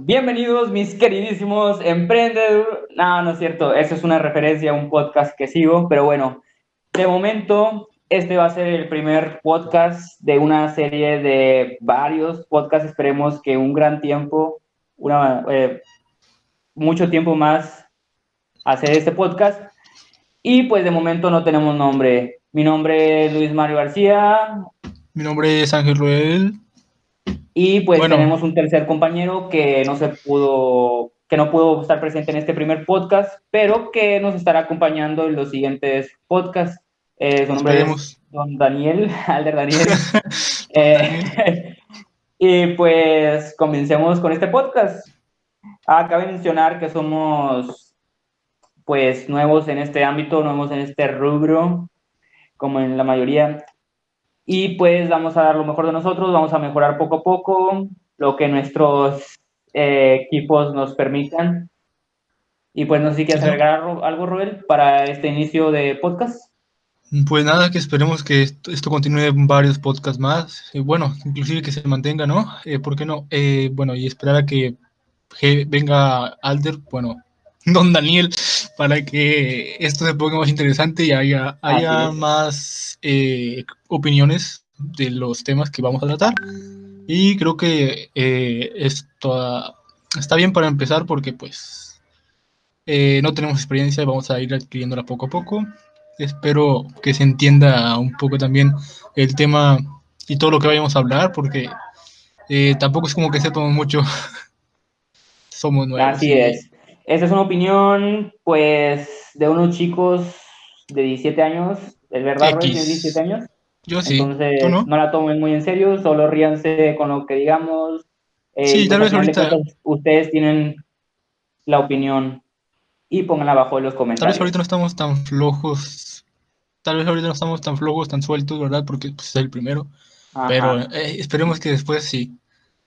Bienvenidos, mis queridísimos emprendedores. No, no es cierto, eso es una referencia a un podcast que sigo, pero bueno, de momento, este va a ser el primer podcast de una serie de varios podcasts. Esperemos que un gran tiempo, una, eh, mucho tiempo más, hacer este podcast. Y pues de momento no tenemos nombre. Mi nombre es Luis Mario García. Mi nombre es Ángel Ruel. Y pues tenemos un tercer compañero que no se pudo, que no pudo estar presente en este primer podcast, pero que nos estará acompañando en los siguientes podcasts. Eh, su nombre es Don Daniel, Alder Daniel. Eh, y pues comencemos con este podcast. Acabo de mencionar que somos pues nuevos en este ámbito, nuevos en este rubro, como en la mayoría y pues vamos a dar lo mejor de nosotros, vamos a mejorar poco a poco lo que nuestros eh, equipos nos permitan. Y pues no sé si quieres agregar algo, Roel, para este inicio de podcast. Pues nada, que esperemos que esto, continúe en varios podcasts más. Eh, bueno, inclusive que se mantenga, ¿no? Eh, ¿Por qué no? Eh, bueno, y esperar a que venga Alder, bueno, don Daniel, para que esto se ponga más interesante y haya, haya más eh, opiniones de los temas que vamos a tratar. Y creo que eh, esto está bien para empezar porque pues eh, no tenemos experiencia y vamos a ir adquiriéndola poco a poco. Espero que se entienda un poco también el tema y todo lo que vayamos a hablar porque tampoco es como que sepamos mucho. Somos nuevos. Así es. Esa es una opinión, pues, de unos chicos de 17 años. ¿Es verdad, Roy? ¿Tienes 17 años? Yo sí. Entonces, no? la tomen muy en serio, solo ríanse con lo que digamos. Eh, sí, tal vez ahorita. ustedes tienen la opinión y pónganla abajo en los comentarios. Tal vez ahorita no estamos tan flojos. Tal vez ahorita no estamos tan flojos, tan sueltos, ¿verdad? Porque pues, es el primero. Pero eh, esperemos que después sí.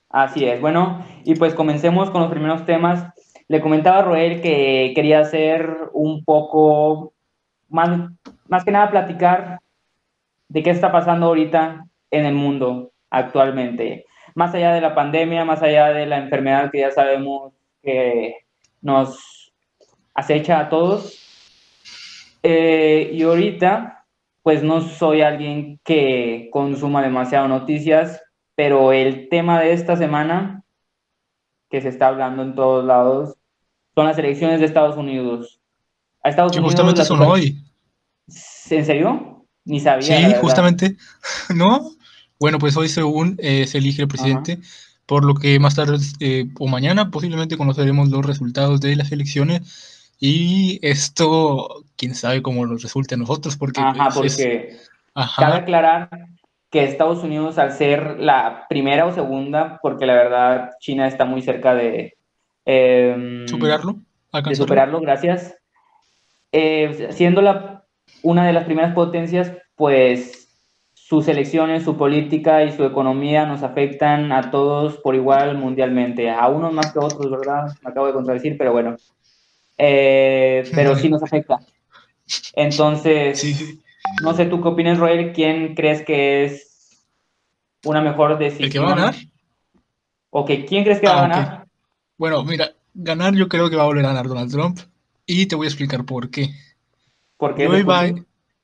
Así es. Bueno, y pues comencemos con los primeros temas. Le comentaba a Roel que quería hacer un poco, más, más que nada platicar de qué está pasando ahorita en el mundo actualmente. Más allá de la pandemia, más allá de la enfermedad que ya sabemos que nos acecha a todos. Eh, y ahorita, pues no soy alguien que consuma demasiado noticias, pero el tema de esta semana, que se está hablando en todos lados, son las elecciones de Estados Unidos. A Estados Unidos justamente son hoy. ¿En serio? Ni sabía. Sí, justamente. ¿No? Bueno, pues hoy según eh, se elige el presidente, por lo que más tarde eh, o mañana posiblemente conoceremos los resultados de las elecciones. Y esto, quién sabe cómo nos resulte a nosotros, porque... Ajá, pues, porque cabe aclarar que Estados Unidos, al ser la primera o segunda, porque la verdad China está muy cerca de, Em, superarlo. De superarlo, gracias. Eh, siendo la, una de las primeras potencias, pues sus elecciones, su política y su economía nos afectan a todos por igual mundialmente, a unos más que a otros, ¿verdad? Me acabo de contradecir, pero bueno. Eh, pero sí nos afecta. Entonces, no sé tú qué opinas, Roel, ¿quién crees que es una mejor decisión? ¿El que va a ganar? Ok, ¿quién crees que va a ah, ganar? Bueno, mira, ganar yo creo que va a volver a ganar Donald Trump y te voy a explicar por qué. ¿Por qué?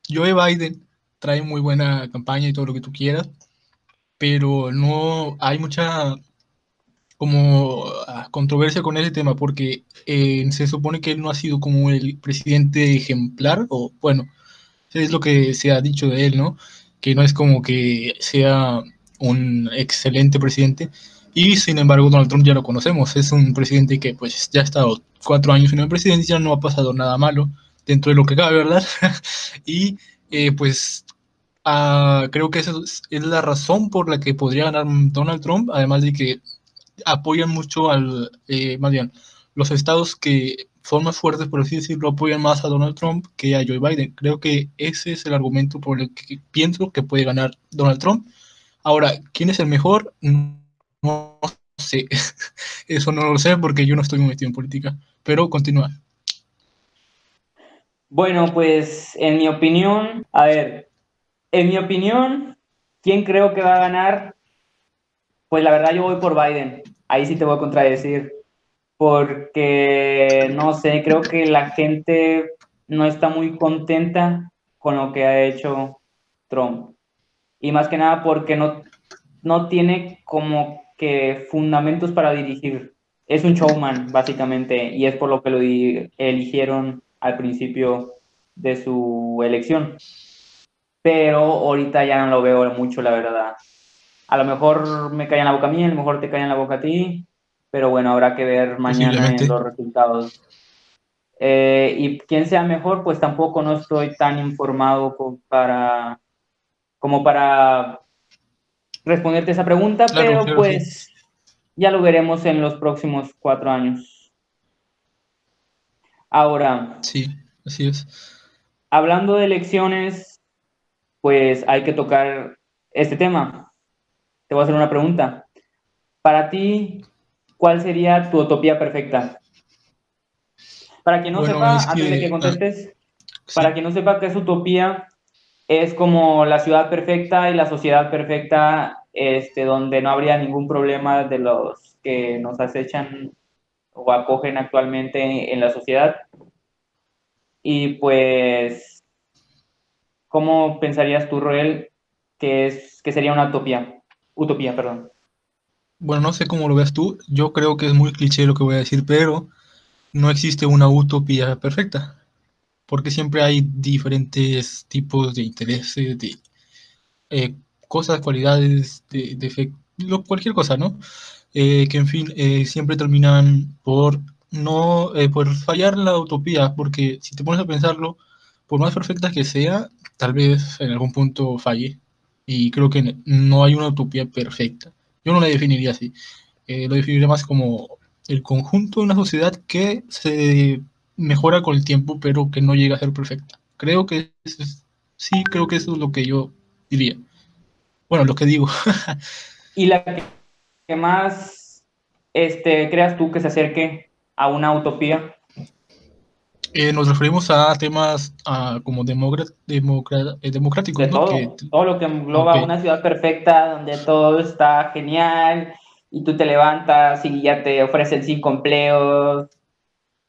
Joe Biden, trae muy buena campaña y todo lo que tú quieras, pero no hay mucha como ah, controversia con ese tema porque eh, se supone que él no ha sido como el presidente ejemplar o bueno, es lo que se ha dicho de él, ¿no? Que no es como que sea un excelente presidente, y sin embargo, Donald Trump ya lo conocemos, es un presidente que pues ya ha estado cuatro años en la presidencia, no ha pasado nada malo dentro de lo que cabe, ¿verdad? y eh, pues ah, creo que esa es la razón por la que podría ganar Donald Trump, además de que apoyan mucho al, eh, más bien, los estados que son más fuertes, por así decirlo, apoyan más a Donald Trump que a Joe Biden. Creo que ese es el argumento por el que pienso que puede ganar Donald Trump. Ahora, ¿quién es el mejor? No sé, eso no lo sé porque yo no estoy muy metido en política, pero continúa. Bueno, pues en mi opinión, a ver, en mi opinión, ¿quién creo que va a ganar? Pues la verdad yo voy por Biden. ahí sí te voy a contradecir, porque no sé, creo que la gente no está muy contenta con lo que ha hecho Trump. Y más que nada porque no, no tiene como que fundamentos para dirigir. Es un showman, básicamente, y es por lo que lo eligieron al principio de su elección. Pero ahorita ya no lo veo mucho, la verdad. A lo mejor me cae en la boca a mí, a lo mejor te cae en la boca a ti, pero bueno, habrá que ver mañana los resultados. Eh, y quién sea mejor, pues tampoco no estoy tan informado como para, como para responderte esa pregunta, pero pues ya lo veremos en los próximos cuatro años. Ahora. Sí, así es. Hablando de elecciones, pues hay que tocar este tema. Te voy a hacer una pregunta. Para ti, ¿cuál sería tu utopía perfecta? Para quien no sepa, antes de que contestes, para quien no sepa qué es utopía, es como la ciudad perfecta y la sociedad perfecta, este, donde no habría ningún problema de los que nos acechan o acogen actualmente en la sociedad. Y pues, ¿cómo pensarías tú, Roel, que, es, que sería una utopía? Utopía, perdón. Bueno, no sé cómo lo ves tú. Yo creo que es muy cliché lo que voy a decir, pero no existe una utopía perfecta porque siempre hay diferentes tipos de intereses, de eh, cosas, cualidades, de, de cualquier cosa, ¿no? Eh, que en fin, eh, siempre terminan por no por fallar la utopía, porque si te pones a pensarlo, por más perfecta que sea, tal vez en algún punto falle. Y creo que no hay una utopía perfecta. Yo no la definiría así. lo definiría más como el conjunto de una sociedad que se mejora con el tiempo, pero que no llega a ser perfecta. Creo que sí, creo que eso es lo que yo diría. Bueno, lo que digo. ¿Y la que más este, creas tú que se acerque a una utopía? Eh, nos referimos a temas como democráticos. Eh, democráticos. todo, todo lo que engloba una ciudad perfecta donde todo está genial y tú te levantas y ya te ofrecen cinco empleos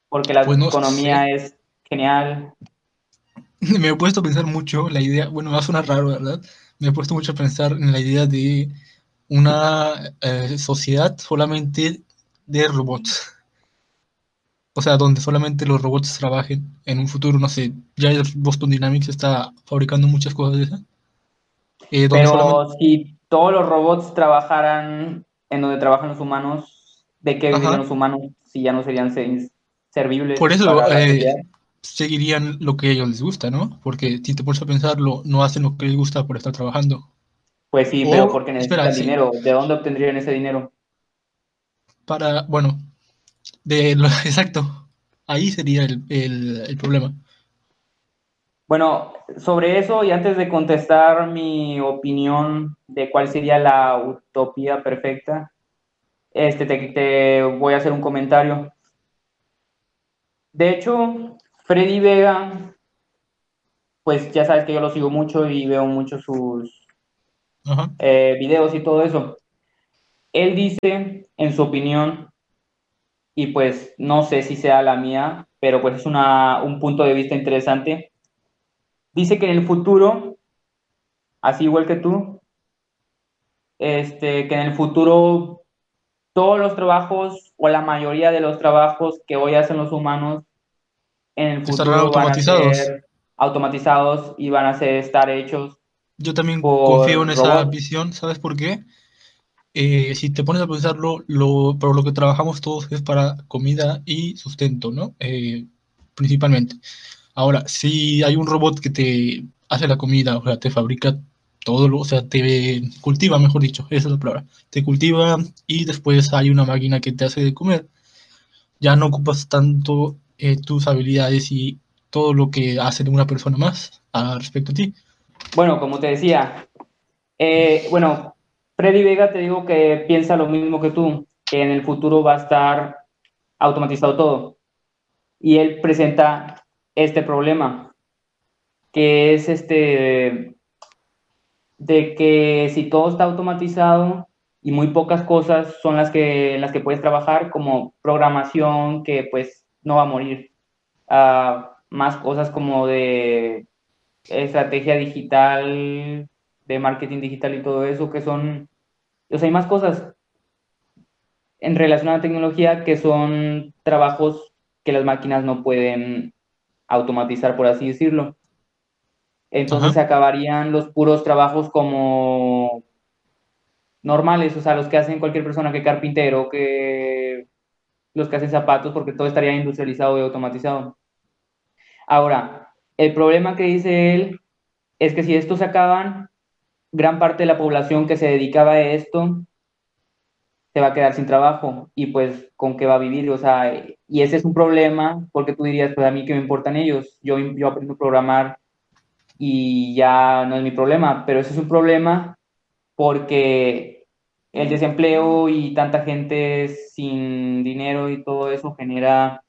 porque la pues economía es genial. Me he puesto a pensar mucho la idea, bueno, va a sonar raro, ¿verdad? Me he puesto mucho a pensar en la idea de una eh, sociedad solamente de robots. O sea, donde solamente los robots trabajen en un futuro, no sé, ya Boston Dynamics está fabricando muchas cosas de esas. Eh, Pero si todos los robots trabajaran en donde trabajan los humanos, ¿de qué viven los humanos si ya no serían servibles. Por eso eh, seguirían lo que a ellos les gusta, ¿no? Porque si te pones a pensarlo, no hacen lo que les gusta por estar trabajando. Pues sí, pero porque necesitan dinero. ¿De dónde obtendrían ese dinero? Para, bueno, de lo, exacto. Ahí sería el, el problema. Bueno, sobre eso y antes de contestar mi opinión de cuál sería la utopía perfecta, este, te, te voy a hacer un comentario. De hecho, Freddy Vega, pues ya sabes que yo lo sigo mucho y veo mucho sus eh, videos y todo eso. Él dice, en su opinión, y pues no sé si sea la mía, pero pues es una, un punto de vista interesante. Dice que en el futuro, así igual que tú, este, que en el futuro todos los trabajos o la mayoría de los trabajos que hoy hacen los humanos en el futuro automatizados. van a ser automatizados y van a ser, estar hechos. Yo también confío en esa visión, ¿sabes por qué? Eh, si te pones a pensarlo, lo, por lo que trabajamos todos es para comida y sustento, ¿no? Eh, principalmente. Ahora, si hay un robot que te hace la comida, o sea, te fabrica todo, o sea, te cultiva, mejor dicho, esa es la palabra, te cultiva y después hay una máquina que te hace de comer. Ya no ocupas tanto eh, tus habilidades y todo lo que hace una persona más a respecto a ti. Bueno, como te decía, eh, bueno, Freddy Vega te digo que piensa lo mismo que tú, que en el futuro va a estar automatizado todo. Y él presenta este problema, que es este de que si todo está automatizado, y muy pocas cosas son las que, las que puedes trabajar, como programación, que pues no va a morir. Ah, más cosas como de estrategia digital, de marketing digital y todo eso, que son, o sea, hay más cosas en relación a la tecnología que son trabajos que las máquinas no pueden automatizar, por así decirlo. Entonces se acabarían los puros trabajos como normales, o sea, los que hacen cualquier persona, que carpintero, que los que hacen zapatos, porque todo estaría industrializado y automatizado. Ahora, el problema que dice él es que si estos se acaban, gran parte de la población que se dedicaba a esto se va a quedar sin trabajo y pues con qué va a vivir, o sea, y ese es un problema porque tú dirías, pues a mí qué me importan ellos, yo, yo aprendo a programar y ya no es mi problema, pero ese es un problema porque el desempleo y tanta gente sin dinero y todo eso genera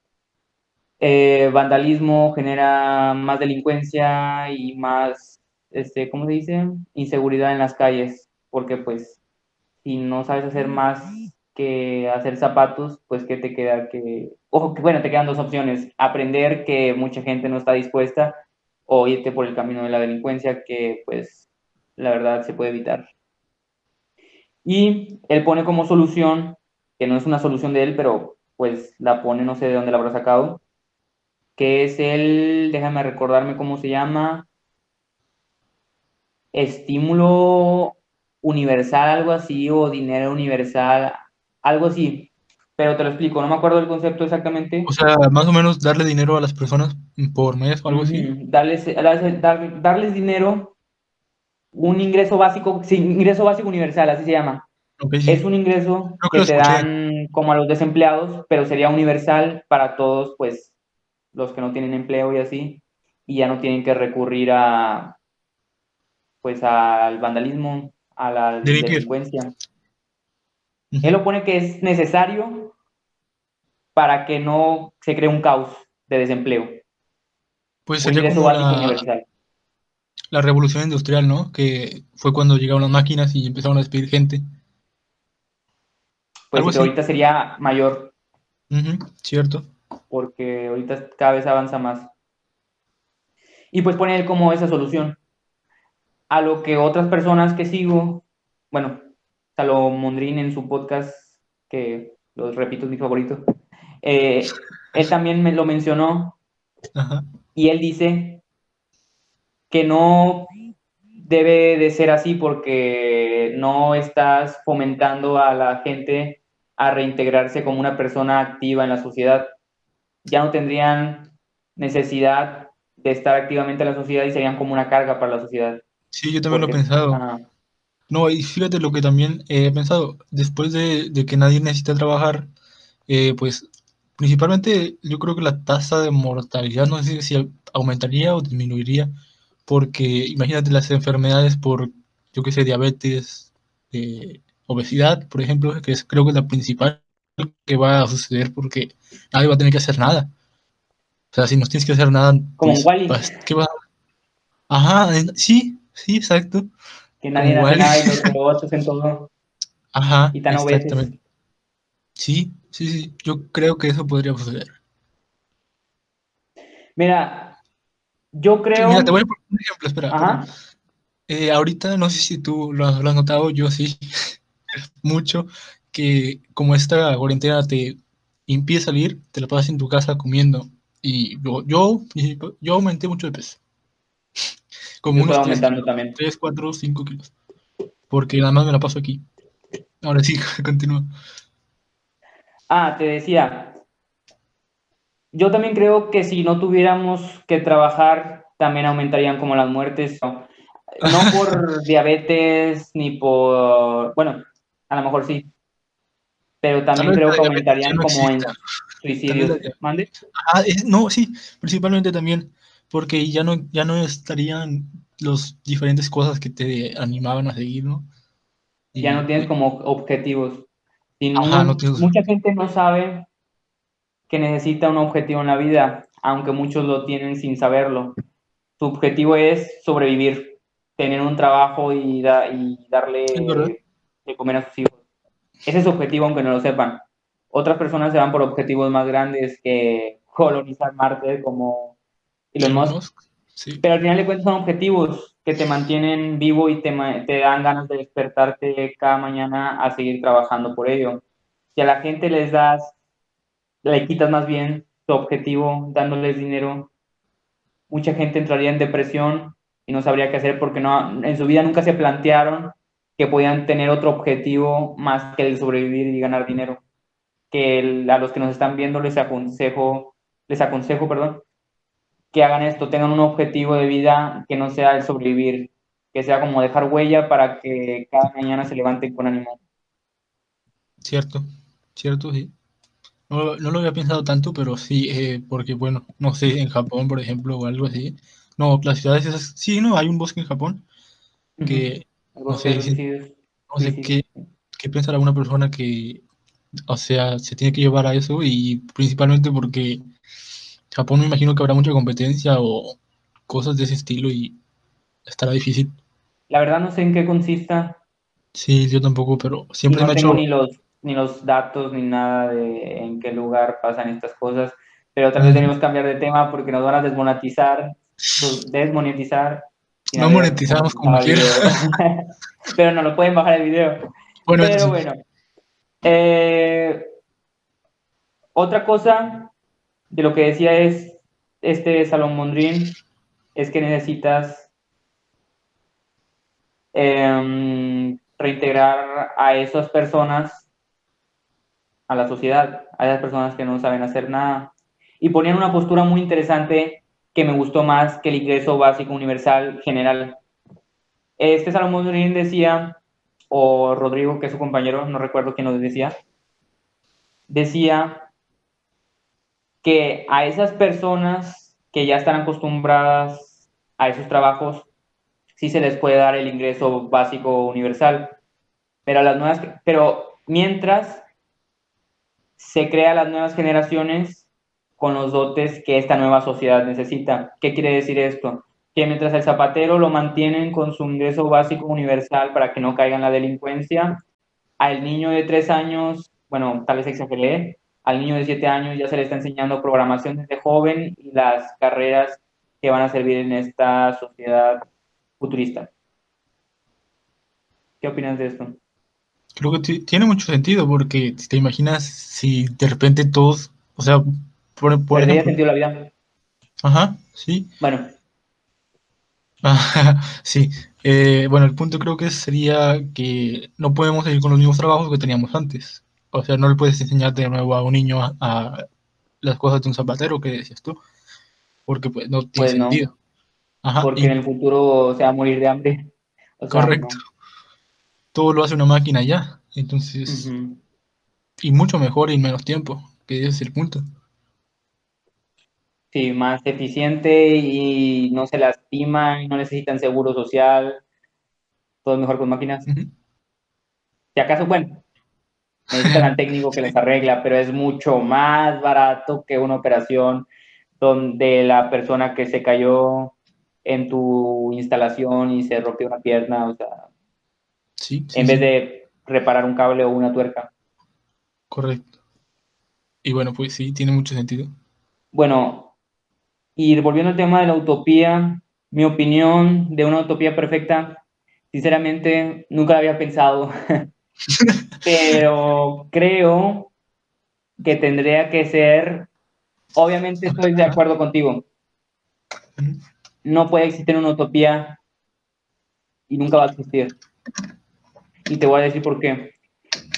eh, vandalismo, genera más delincuencia y más, este, ¿cómo se dice? Inseguridad en las calles, porque pues si no sabes hacer más que hacer zapatos, pues que te queda que, ojo, que bueno, te quedan dos opciones, aprender que mucha gente no está dispuesta o irte por el camino de la delincuencia que pues la verdad se puede evitar. Y él pone como solución, que no es una solución de él, pero pues la pone, no sé de dónde la habrá sacado, que es el, déjame recordarme cómo se llama, estímulo universal, algo así, o dinero universal, algo así. Pero te lo explico, no me acuerdo del concepto exactamente. O sea, más o menos darle dinero a las personas por mes o algo así. Darles, darles, dinero, un ingreso básico, sí, ingreso básico universal, así se llama. Es un ingreso que, te dan como a los desempleados, pero sería universal para todos, pues, los que no tienen empleo y así, y ya no tienen que recurrir a, pues, al vandalismo, a la delincuencia. Él lo pone que es necesario para que no se cree un caos de desempleo. Pues sería como la, la, revolución industrial, ¿no? Que fue cuando llegaron las máquinas y empezaron a despedir gente. Pues ahorita sería mayor. cierto. Porque ahorita cada vez avanza más. Y pues pone él como esa solución a lo que otras personas que sigo, bueno, Salomondrín en su podcast, que lo repito es mi favorito, eh, él también me lo mencionó y él dice que no debe de ser así porque no estás fomentando a la gente a reintegrarse como una persona activa en la sociedad. Ya no tendrían necesidad de estar activamente en la sociedad y serían como una carga para la sociedad. Sí, yo también lo he pensado. No, y fíjate lo que también he pensado, después de, que nadie necesita trabajar, eh, pues principalmente yo creo que la tasa de mortalidad, no sé si aumentaría o disminuiría, porque imagínate las enfermedades por, yo qué sé, diabetes, eh, obesidad, por ejemplo, que es, creo que es la principal que va a suceder porque nadie va a tener que hacer nada. O sea, si no tienes que hacer nada, como pues, ¿qué va? Ajá, sí, Sí, exacto. Que nadie hace nada y los robots en todo. Ajá, y tan exactamente. Sí, sí, sí. Yo creo que eso podría suceder. Mira, yo creo. Mira, te voy a poner un ejemplo, espera. Ajá. Eh, ahorita, no sé si tú lo has, notado, yo sí, mucho, que como esta cuarentena te impide salir, te la pasas en tu casa comiendo. Y yo, yo, yo aumenté mucho de peso. Como unos 3, también. 3, 4, 5 kilos. Porque nada más me la paso aquí. Ahora sí, continúa. Ah, te decía. Yo también creo que si no tuviéramos que trabajar, también aumentarían como las muertes. No, por diabetes ni por. Bueno, a lo mejor sí. Pero también creo que aumentarían como en suicidios. ¿Mande? Ah, no, sí, principalmente también porque ya no, ya no estarían las diferentes cosas que te animaban a seguir, ¿no? ya no tienes como objetivos. Mucha gente no sabe que necesita un objetivo en la vida, aunque muchos lo tienen sin saberlo. Su objetivo es sobrevivir, tener un trabajo y, y darle de comer a sus hijos. ese es su objetivo, aunque no lo sepan. Otras personas se van por objetivos más grandes que colonizar Marte, como Elon Musk. Pero al final de cuentas son objetivos que te mantienen vivo y te, te dan ganas de despertarte cada mañana a seguir trabajando por ello. Si a la gente les das, le quitas más bien su objetivo dándoles dinero, mucha gente entraría en depresión y no sabría qué hacer porque no, en su vida nunca se plantearon que podían tener otro objetivo más que el sobrevivir y ganar dinero. Que a los que nos están viendo les aconsejo, les aconsejo, perdón, que hagan esto, tengan un objetivo de vida que no sea el sobrevivir, que sea como dejar huella para que cada mañana se levanten con ánimo. Cierto, cierto, sí. No, lo había pensado tanto, pero sí, eh, porque bueno, no sé, en Japón, por ejemplo, o algo así. No, las ciudades esas, sí, no, hay un bosque en Japón que no sé, no sé qué, qué pensará una persona que, o sea, se tiene que llevar a eso y principalmente porque Japón me imagino que habrá mucha competencia o cosas de ese estilo y estará difícil. La verdad no sé en qué consista. Sí, yo tampoco, pero siempre no tengo ni los ni los datos ni nada de en qué lugar pasan estas cosas, pero tal vez tenemos que cambiar de tema porque nos van a desmonetizar, desmonetizar. No monetizamos como quieran. pero no lo pueden bajar el video. Bueno, pero bueno. Eh, otra cosa de lo que decía es este Mondrín es que necesitas em, reintegrar a esas personas a la sociedad, a esas personas que no saben hacer nada. Y ponían una postura muy interesante que me gustó más que el ingreso básico universal general. Este Mondrín decía, o Rodrigo, que es su compañero, no recuerdo quién lo decía, decía que a esas personas que ya están acostumbradas a esos trabajos, sí se les puede dar el ingreso básico universal. Pero, las nuevas, pero mientras se crea las nuevas generaciones con los dotes que esta nueva sociedad necesita. ¿Qué quiere decir esto? Que mientras el zapatero lo mantienen con su ingreso básico universal para que no caiga en la delincuencia, al niño de tres años, bueno, tal vez exageré, al niño de 7 años ya se le está enseñando programación desde joven y las carreras que van a servir en esta sociedad futurista. ¿Qué opinas de esto? Creo que tiene mucho sentido porque te imaginas si de repente todos, o sea, por, por sentido la vida. Ajá, sí. Bueno. sí. Eh, bueno, el punto creo que sería que no podemos seguir con los mismos trabajos que teníamos antes. O sea, no le puedes enseñar de nuevo a un niño a, las cosas de un zapatero que decías tú, porque pues no tiene pues sentido. porque en el futuro se va a morir de hambre. correcto. Todo lo hace una máquina ya, entonces... Y mucho mejor y en menos tiempo, que ese es el punto. Sí, más eficiente y no se lastima y no necesitan seguro social. Todo es mejor con máquinas. Si acaso, bueno, necesitan al técnico que les arregla, pero es mucho más barato que una operación donde la persona que se cayó en tu instalación y se rompió una pierna, o sea, sí, en vez de reparar un cable o una tuerca. Correcto. Y bueno, pues sí, tiene mucho sentido. Bueno, y volviendo al tema de la utopía, mi opinión de una utopía perfecta, sinceramente, nunca la había pensado. pero creo que tendría que ser, obviamente estoy de acuerdo contigo, no puede existir una utopía y nunca va a existir. Y te voy a decir por qué.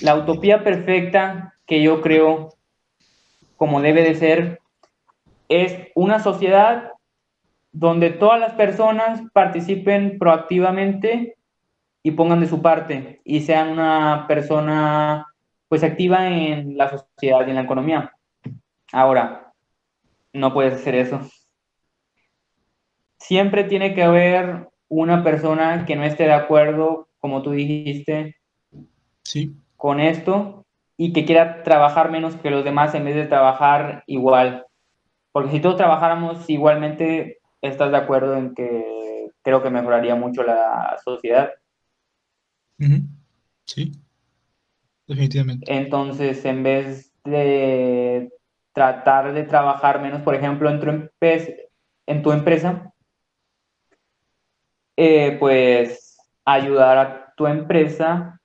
La utopía perfecta que yo creo como debe de ser es una sociedad donde todas las personas participen proactivamente y pongan de su parte y sean una persona pues activa en la sociedad y en la economía. Ahora, no puedes hacer eso. Siempre tiene que haber una persona que no esté de acuerdo, como tú dijiste, sí. con esto y que quiera trabajar menos que los demás en vez de trabajar igual. Porque si todos trabajáramos igualmente, estás de acuerdo en que creo que mejoraría mucho la sociedad. Sí, definitivamente. Entonces, en vez de tratar de trabajar menos, por ejemplo, en tu, en tu empresa, eh, pues ayudar a tu empresa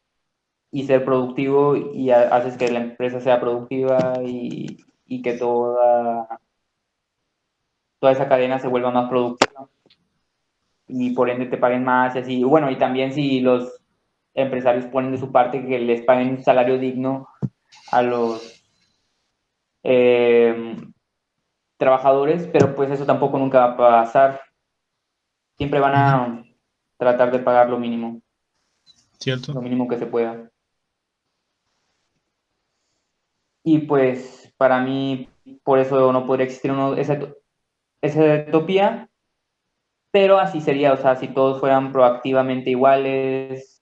y ser productivo y haces que la empresa sea productiva y, y que toda, toda esa cadena se vuelva más productiva y por ende te paguen más y así. Bueno, y también si los empresarios ponen de su parte que les paguen un salario digno a los eh, trabajadores, pero pues eso tampoco nunca va a pasar. Siempre van a tratar de pagar lo mínimo. Cierto. Lo mínimo que se pueda. Y pues para mí, por eso no podría existir uno, esa, esa utopía, pero así sería, o sea, si todos fueran proactivamente iguales.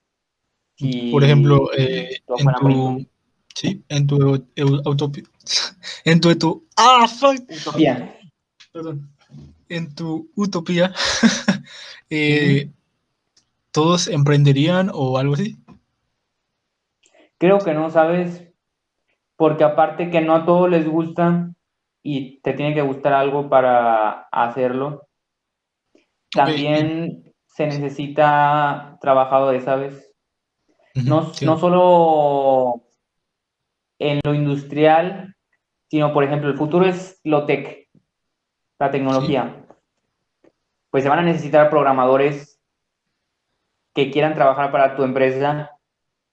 Por ejemplo, eh, en, tu, sí, en tu utopía, en tu, ah, utopía. Perdón. En tu utopía, eh, ¿todos emprenderían o algo así? Creo que no, ¿sabes? Porque aparte que no a todos les gusta y te tiene que gustar algo para hacerlo, también se necesita trabajadores, ¿sabes? No, no solo en lo industrial, sino, por ejemplo, el futuro es lo tech, la tecnología. Pues se van a necesitar programadores que quieran trabajar para tu empresa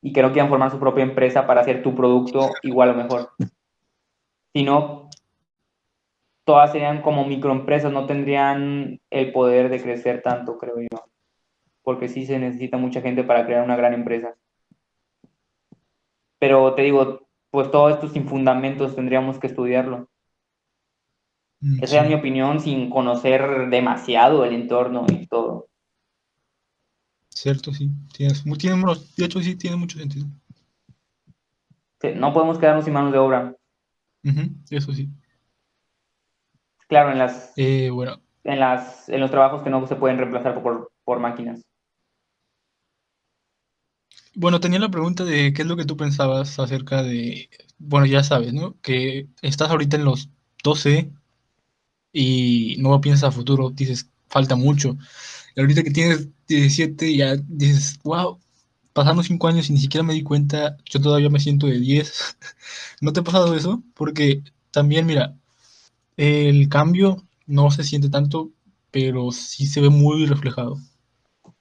y que no quieran formar su propia empresa para hacer tu producto igual o mejor. Si no, todas serían como microempresas, no tendrían el poder de crecer tanto, creo yo. Porque sí se necesita mucha gente para crear una gran empresa. Pero te digo, pues todo esto sin fundamentos tendríamos que estudiarlo. Mm, Esa es mi opinión sin conocer demasiado el entorno y todo. Cierto, sí. Tienes, tiene, de hecho, sí, tiene mucho sentido. No podemos quedarnos sin manos de obra. eso sí. Claro, en las, eh, bueno. en las en los trabajos que no se pueden reemplazar por, por máquinas. Bueno, tenía la pregunta de qué es lo que tú pensabas acerca de, bueno, ya sabes, ¿no? Que estás ahorita en los 12 y no piensas a futuro, dices, falta mucho. Y ahorita que tienes 17 ya dices, wow, pasaron 5 años y ni siquiera me di cuenta, yo todavía me siento de 10. ¿No te ha pasado eso? Porque también, mira, el cambio no se siente tanto, pero sí se ve muy reflejado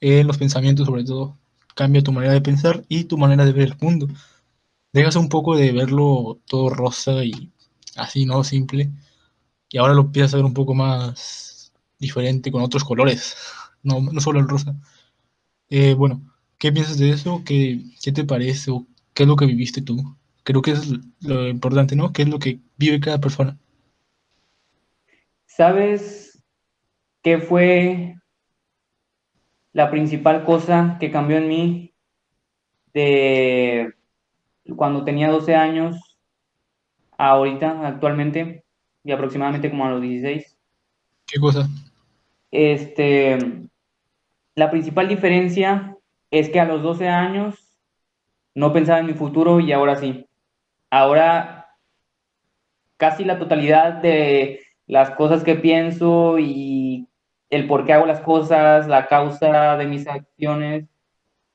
en los pensamientos sobre todo. Cambia tu manera de pensar y tu manera de ver el mundo. Dejas un poco de verlo todo rosa y así, ¿no? Simple. Y ahora lo empiezas a ver un poco más diferente, con otros colores no, no solo el rosa. Eh, bueno, ¿qué piensas de eso? ¿Qué, ¿Qué te parece? ¿O qué es lo que viviste tú? Creo que es lo importante, ¿no? ¿Qué es lo que vive cada persona? ¿Sabes qué fue la principal cosa que cambió en mí de cuando tenía 12 años a ahorita, actualmente, y aproximadamente como a los 16? ¿Qué cosa? Este, la principal diferencia es que a los 12 años no pensaba en mi futuro y ahora sí. Ahora casi la totalidad de las cosas que pienso y el por qué hago las cosas, la causa de mis acciones,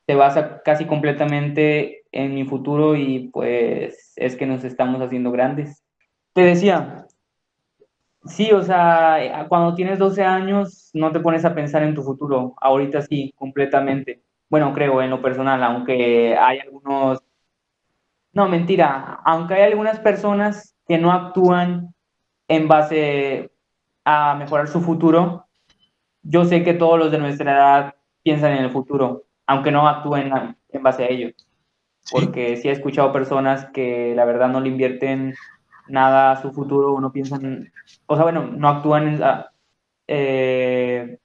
se basa casi completamente en mi futuro y pues es que nos estamos haciendo grandes. Te decía, Sí, o sea, cuando tienes 12 años no te pones a pensar en tu futuro. Ahorita sí, completamente. Bueno, creo en lo personal, aunque hay algunos... No, mentira. Aunque hay algunas personas que no actúan en base a mejorar su futuro, yo sé que todos los de nuestra edad piensan en el futuro, aunque no actúen en base a ello. Porque sí he escuchado personas que la verdad no le invierten nada a su futuro o no piensan, o sea, bueno, no actúan eh,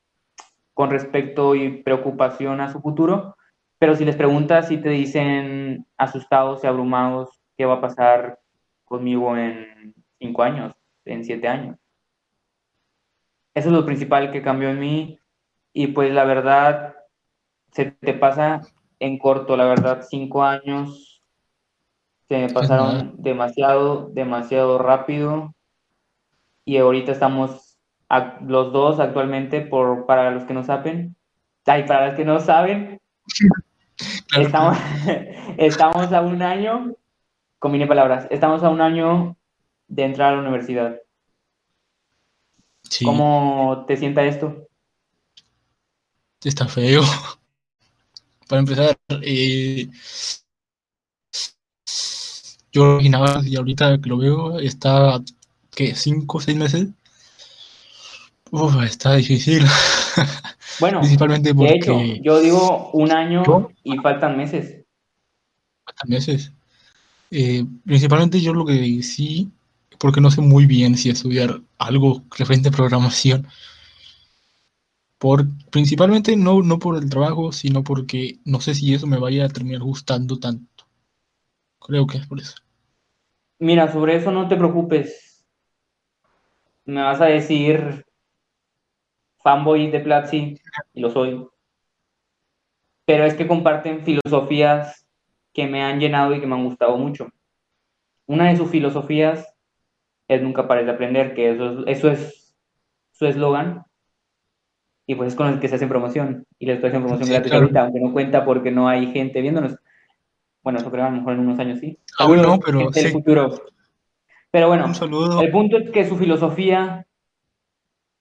con respecto y preocupación a su futuro, pero si les preguntas si te dicen asustados y abrumados qué va a pasar conmigo en cinco años, en siete años. Eso es lo principal que cambió en mí y pues la verdad se te pasa en corto, la verdad, cinco años Se me pasaron demasiado, demasiado rápido. Y ahorita estamos los dos actualmente, por, para los que no saben, ay, para los que no saben, estamos, estamos a un año, combine palabras, estamos a un año de entrar a la universidad. ¿Cómo te sienta esto? Está feo. Para empezar, eh, yo imaginaba y ahorita que lo veo está que cinco o seis meses. Uf, está difícil. Bueno, principalmente porque de hecho, yo digo un año y faltan meses. Faltan meses. Eh, principalmente yo lo que sí, porque no sé muy bien si estudiar algo referente a programación. Por, principalmente no, no por el trabajo, sino porque no sé si eso me vaya a terminar gustando tanto. Creo que es por eso. Mira, sobre eso no te preocupes. Me vas a decir fanboy de Platzi, y lo soy. Pero es que comparten filosofías que me han llenado y que me han gustado mucho. Una de sus filosofías es nunca pares de aprender, que eso, eso es su eslogan. Y pues es con el que se hace promoción. Y le estoy haciendo promoción gratis ahorita, aunque no cuenta porque no hay gente viéndonos. Bueno, eso creo a lo mejor en unos años sí. Aún no, pero futuro. Pero bueno, el punto es que su filosofía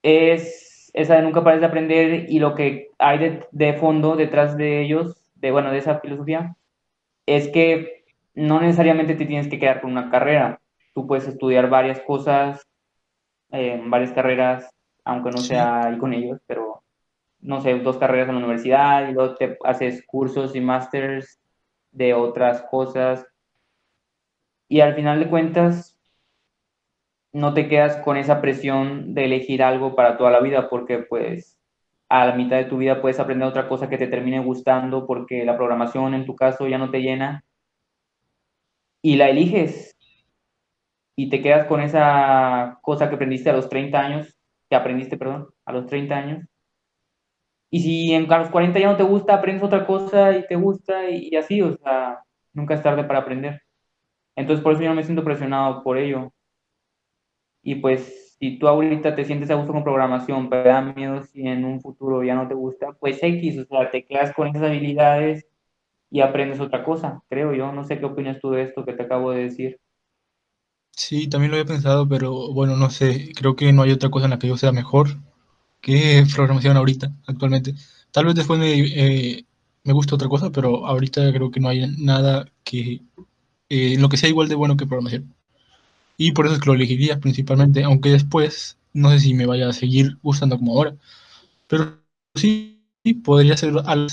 es esa de nunca pares de aprender y lo que hay de, de, fondo detrás de ellos, de bueno, de esa filosofía, es que no necesariamente te tienes que quedar con una carrera. Tú puedes estudiar varias cosas, eh, varias carreras, aunque no sea ahí con ellos, pero no sé, dos carreras en la universidad y luego te haces cursos y másters de otras cosas. Y al final de cuentas, no te quedas con esa presión de elegir algo para toda la vida, porque pues a la mitad de tu vida puedes aprender otra cosa que te termine gustando porque la programación en tu caso ya no te llena. Y la eliges y te quedas con esa cosa que aprendiste a los 30 años, que aprendiste, perdón, a los 30 años. Y si en, a los 40 ya no te gusta, aprendes otra cosa y te gusta y, así, o sea, nunca es tarde para aprender. Entonces por eso yo no me siento presionado por ello. Y pues si tú ahorita te sientes a gusto con programación, pero da miedo si en un futuro ya no te gusta, pues X, o sea, te quedas con esas habilidades y aprendes otra cosa, creo yo. No sé qué opinas tú de esto que te acabo de decir. Sí, también lo había pensado, pero bueno, no sé, creo que no hay otra cosa en la que yo sea mejor que programación ahorita, actualmente. Tal vez después me, eh, me guste otra cosa, pero ahorita creo que no hay nada que eh, lo que sea igual de bueno que programación. Y por eso es que lo elegiría principalmente, aunque después no sé si me vaya a seguir gustando como ahora. Pero sí, podría ser algo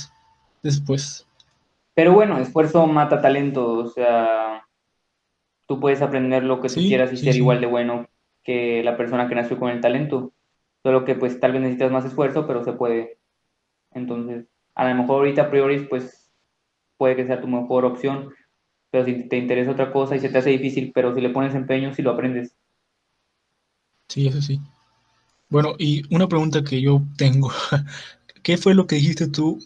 después. Pero bueno, esfuerzo mata talento, o sea, tú puedes aprender lo que tú quieras y ser igual de bueno que la persona que nació con el talento. Solo que pues tal vez necesitas más esfuerzo, pero se puede. Entonces, a lo mejor ahorita a priori pues puede que sea tu mejor opción, pero si te interesa otra cosa y se te hace difícil, pero si le pones empeño, si lo aprendes. Sí, eso sí. Bueno, y una pregunta que yo tengo, ¿qué fue lo que dijiste tú?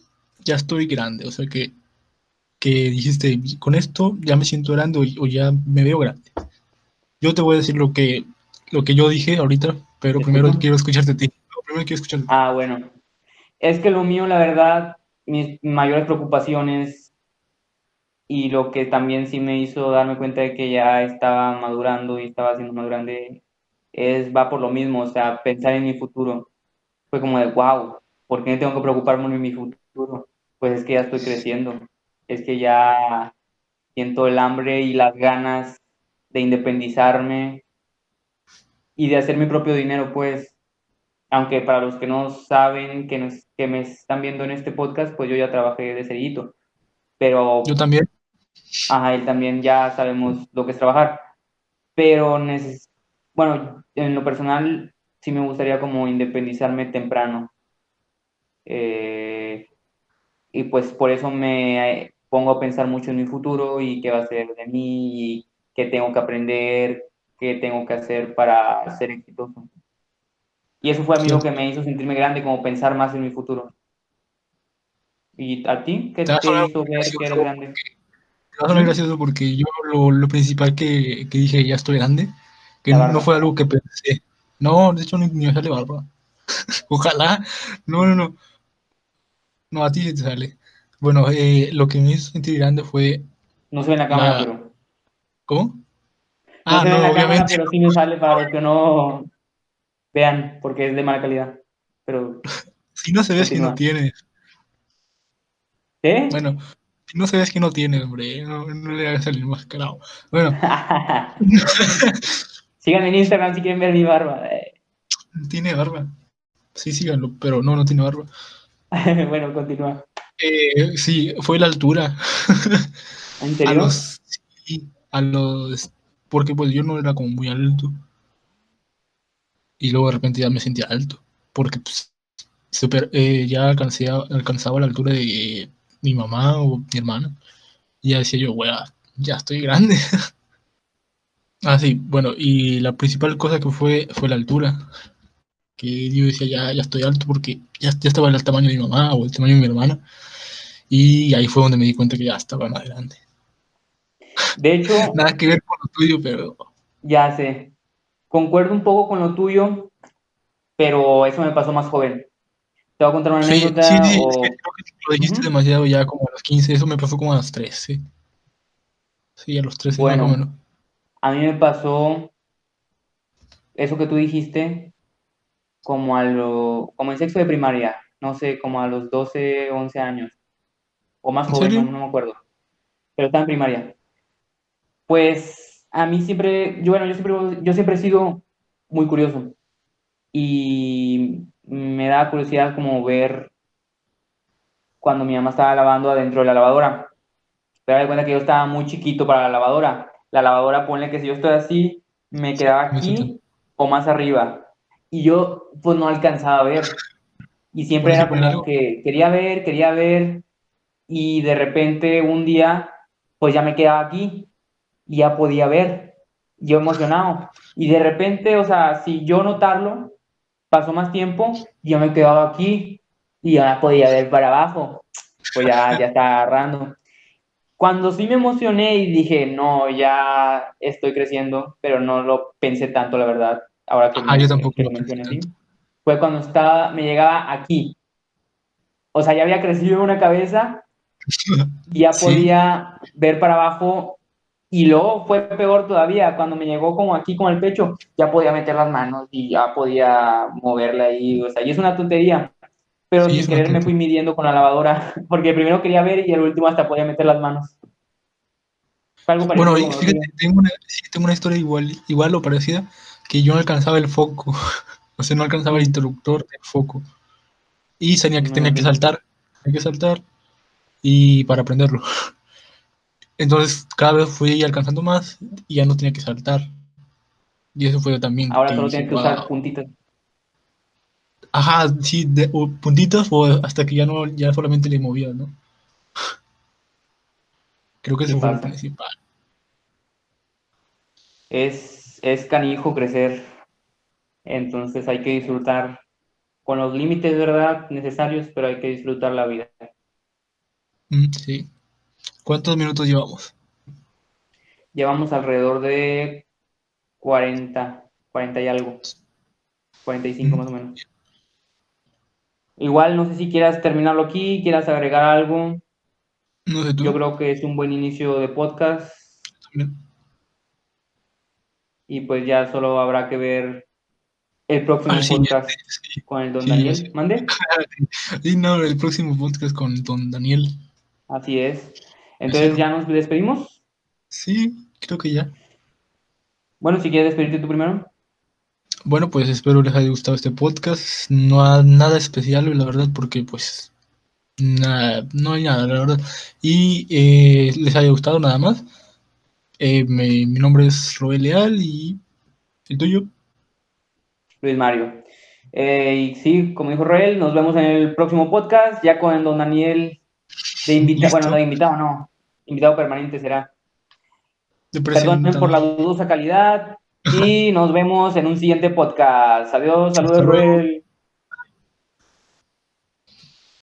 Ya estoy grande, o sea que, que dijiste, con esto ya me siento grande o, ya me veo grande. Yo te voy a decir lo que, lo que yo dije ahorita, pero primero quiero escucharte a ti. primero quiero escucharte. Ah, bueno. Es que lo mío, la verdad, mis mayores preocupaciones y lo que también sí me hizo darme cuenta de que ya estaba madurando y estaba siendo más grande es va por lo mismo, o sea, pensar en mi futuro. Fue como de, wow, ¿por qué tengo que preocuparme en mi futuro? Pues es que ya estoy creciendo, es que ya siento el hambre y las ganas de independizarme y de hacer mi propio dinero, pues, aunque para los que no saben, que, que me están viendo en este podcast, pues yo ya trabajé de cerillito. Pero... Yo también. Ajá, él también ya sabemos lo que es trabajar. Pero, bueno, en lo personal sí me gustaría como independizarme temprano. Eh, y pues por eso me pongo a pensar mucho en mi futuro y qué va a ser de mí y qué tengo que aprender, qué tengo que hacer para ser exitoso. Y eso fue a mí lo que me hizo sentirme grande, como pensar más en mi futuro. ¿Y a ti? ¿Qué te hizo ver que eres grande? va a gracioso porque yo lo, lo principal que, que, dije, ya estoy grande, que no, fue algo que pensé. No, de hecho ni, me sale barba. Ojalá. No, no, no. No, a ti te sale. Bueno, eh, lo que me hizo sentir grande fue... No se ve en la cámara, pero... ¿Cómo? No ah, se ve en la cámara, pero sí me sale para que no vean, porque es de mala calidad. Pero... si no se ve, si no tiene. ¿Qué? Bueno, si no se ve, es que no tiene, hombre. No, le hagas salir más carajo. Bueno. Síganme en Instagram si quieren ver mi barba. Tiene barba. Sí, síganlo, pero no, no tiene barba. bueno, continúa. Eh, sí, fue la altura. ¿En serio? A los, sí, a los, porque pues yo no era como muy alto. Y luego de repente ya me sentía alto, porque pues, super, eh, ya alcancé, alcanzaba la altura de mi mamá o mi hermana. Y ya decía yo, wea, ya estoy grande. ah, sí, bueno, y la principal cosa que fue fue la altura. Que yo decía, ya, ya estoy alto porque ya, ya estaba el tamaño de mi mamá o el tamaño de mi hermana. Y ahí fue donde me di cuenta que ya estaba más grande. De hecho... Nada que ver con lo tuyo, pero... Ya sé. Concuerdo un poco con lo tuyo, pero eso me pasó más joven. Te voy a contar una anécdota. Sí, sí, creo que lo dijiste demasiado ya como a los 15, eso me pasó como a los 13. Sí, a los 13 bueno, menos. A mí me pasó eso que tú dijiste como a lo, como en sexto de primaria, no sé, como a los 12, 11 años o más joven, no, me acuerdo, pero estaba en primaria. Pues a mí siempre, yo, bueno, yo siempre, yo siempre he sido muy curioso y me da curiosidad como ver cuando mi mamá estaba lavando adentro de la lavadora. Pero de cuenta que yo estaba muy chiquito para la lavadora. La lavadora, ponle que si yo estoy así, me quedaba aquí o más arriba. Y yo, pues no alcanzaba a ver. Y siempre era como que quería ver, quería ver, y de repente un día, pues ya me quedaba aquí y ya podía ver, yo emocionado. Y de repente, o sea, si yo notarlo, pasó más tiempo, yo me quedaba aquí y ya podía ver para abajo, pues ya, ya estaba agarrando. Cuando sí me emocioné y dije, no, ya estoy creciendo, pero no lo pensé tanto, la verdad, ahora que, ah, yo tampoco lo mencioné así, fue cuando estaba, me llegaba aquí. O sea, ya había crecido una cabeza ya podía ver para abajo y luego fue peor todavía, cuando me llegó como aquí con el pecho, ya podía meter las manos y ya podía moverla ahí, o sea, y es una tontería, pero sin querer me fui midiendo con la lavadora, porque primero quería ver y el último hasta podía meter las manos. bueno, fíjate, tengo una, tengo una historia igual, igual o parecida, que yo no alcanzaba el foco, o sea, no alcanzaba el interruptor del foco, y tenía que, tenía que saltar, tenía que saltar, y para aprenderlo. Entonces cada vez fui alcanzando más y ya no tenía que saltar. Y eso fue también. Ahora solo tienes que usar puntitos. Ajá, sí, de, puntitos o hasta que ya no, ya solamente le movía, ¿no? Creo que ese fue el principal. Es, es canijo crecer. Entonces hay que disfrutar con los límites, ¿verdad? Necesarios, pero hay que disfrutar la vida. Mm, sí. ¿Cuántos minutos llevamos? Llevamos alrededor de 40, 40 y algo. 45 mm. más o menos. Igual no sé si quieras terminarlo aquí, quieras agregar algo. No sé tú. Yo creo que es un buen inicio de podcast. Y pues ya solo habrá que ver el próximo ah, podcast con el don Daniel. ¿Mande? Sí, no, el próximo podcast con don Daniel. Así es. Entonces, ¿ya nos despedimos? Sí, creo que ya. Bueno, si quieres despedirte tú primero. Bueno, pues espero les haya gustado este podcast. No hay nada especial, la verdad, porque pues nada, no hay nada, la verdad. Y eh, les haya gustado nada más. Eh, mi nombre es Roel Leal y el tuyo. Luis Mario. Eh, y sí, como dijo Roel, nos vemos en el próximo podcast, ya con don Daniel de invitado, bueno, no de invitado, no. Invitado permanente será. Perdón por la dudosa calidad y nos vemos en un siguiente podcast. Adiós, saludos, Ruel.